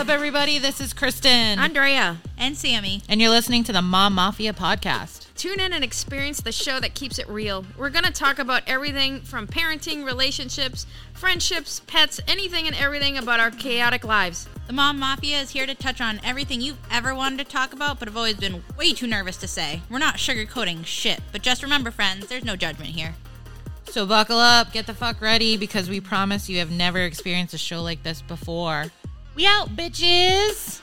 up, everybody? This is Kristen. Andrea. And Sammy. and you're listening to the Mom Mafia podcast. Tune in and experience the show that keeps it real. We're going to talk about everything from parenting, relationships, friendships, pets, anything and everything about our chaotic lives. The Mom Mafia is here to touch on everything you've ever wanted to talk about, but have always been way too nervous to say. We're not sugarcoating shit, but just remember, friends, there's no judgment here. So buckle up, get the fuck ready, because we promise you have never experienced a show like this before. We out, bitches.